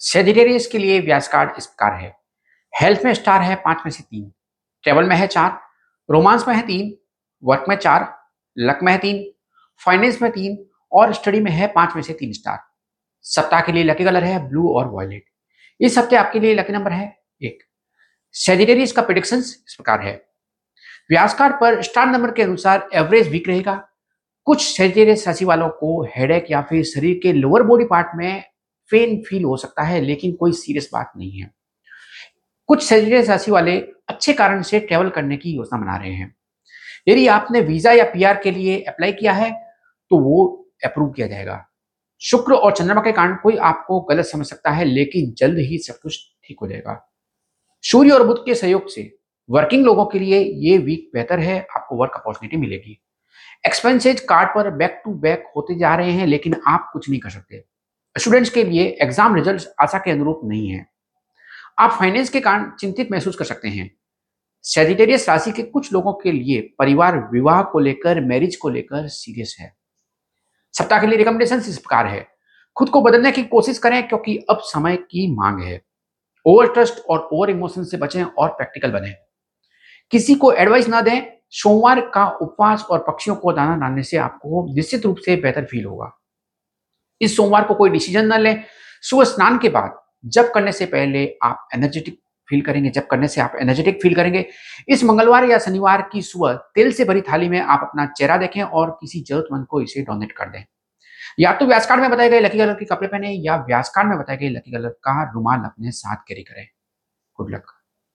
Sagittarius के लिए व्यास card इस प्रकार है। हेल्थ में स्टार है पाँच में से तीन। ट्रेवल में है चार। रोमांस में है तीन। वर्क में चार। लक में है तीन। फाइनेंस में तीन। और स्टडी में है पाँच में से तीन स्टार सप्ताह के लिए लकी कलर है ब्लू और वॉयलेट इस हफ़्ते आपके लिए लकी नंबर है एक। सेजिटेरियस का प्रिडिक्शन इस प्रकार है। व्यास कार्ड पर स्टार नंबर के अनुसार एवरेज वीक रहेगा। कुछ सेजिटेरियस राशि वालों को हेडेक या फिर शरीर के लोअर बॉडी पार्ट में पेन फील हो सकता है, लेकिन कोई सीरियस बात नहीं है। कुछ सेजिटेरियस राशि वाले अच्छे कारण से ट्रेवल करने की योजना बना रहे हैं। यदि आपने वीज़ा या पीआर के लिए अप्लाई किया है तो वो अप्रूव किया जाएगा। शुक्र और चंद्रमा के कारण कोई आपको गलत समझ सकता है, लेकिन जल्द ही सब कुछ ठीक हो जाएगा। सूर्य और बुद्ध के सहयोग से वर्किंग लोगों के लिए ये वीक बेहतर है, आपको वर्क अपॉर्चुनिटी मिलेगी। एक्सपेंसेज कार्ड पर बैक टू बैक होते जा रहे हैं, लेकिन आप कुछ नहीं कर सकते। स्टूडेंट्स के लिए एग्ज़ाम रिज़ल्ट आशा के अनुरूप नहीं है। आप फाइनेंस के कारण चिंतित महसूस कर सकते हैं। सेजिटेरियस राशि के कुछ लोगों के लिए परिवार विवाह को लेकर मैरिज को लेकर सीरियस है। सप्ताह के लिए रिकमेंडेशन इस प्रकार है। खुद को बदलने की कोशिश करें क्योंकि अब समय की मांग है। ओवर ट्रस्ट और ओवर इमोशन से बचें और प्रैक्टिकल बने। किसी को एडवाइस ना दें, सोमवार का उपवास और पक्षियों को दाना डालने से आपको निश्चित रूप से बेहतर फील होगा। इस सोमवार को कोई डिसीज़न ना लें। सुबह स्नान के बाद जब करने से पहले आप एनर्जेटिक फील करेंगे जब करने से आप एनर्जेटिक फील करेंगे। इस मंगलवार या शनिवार की सुबह तेल से भरी थाली में आप अपना चेहरा देखें और किसी जरूरतमंद को इसे डोनेट कर दें। या तो व्यास कार्ड में बताए गए लकी कलर के कपड़े पहने या व्यास कार्ड में बताए गए लकी कलर का रुमाल अपने साथ कैरी करें। Good luck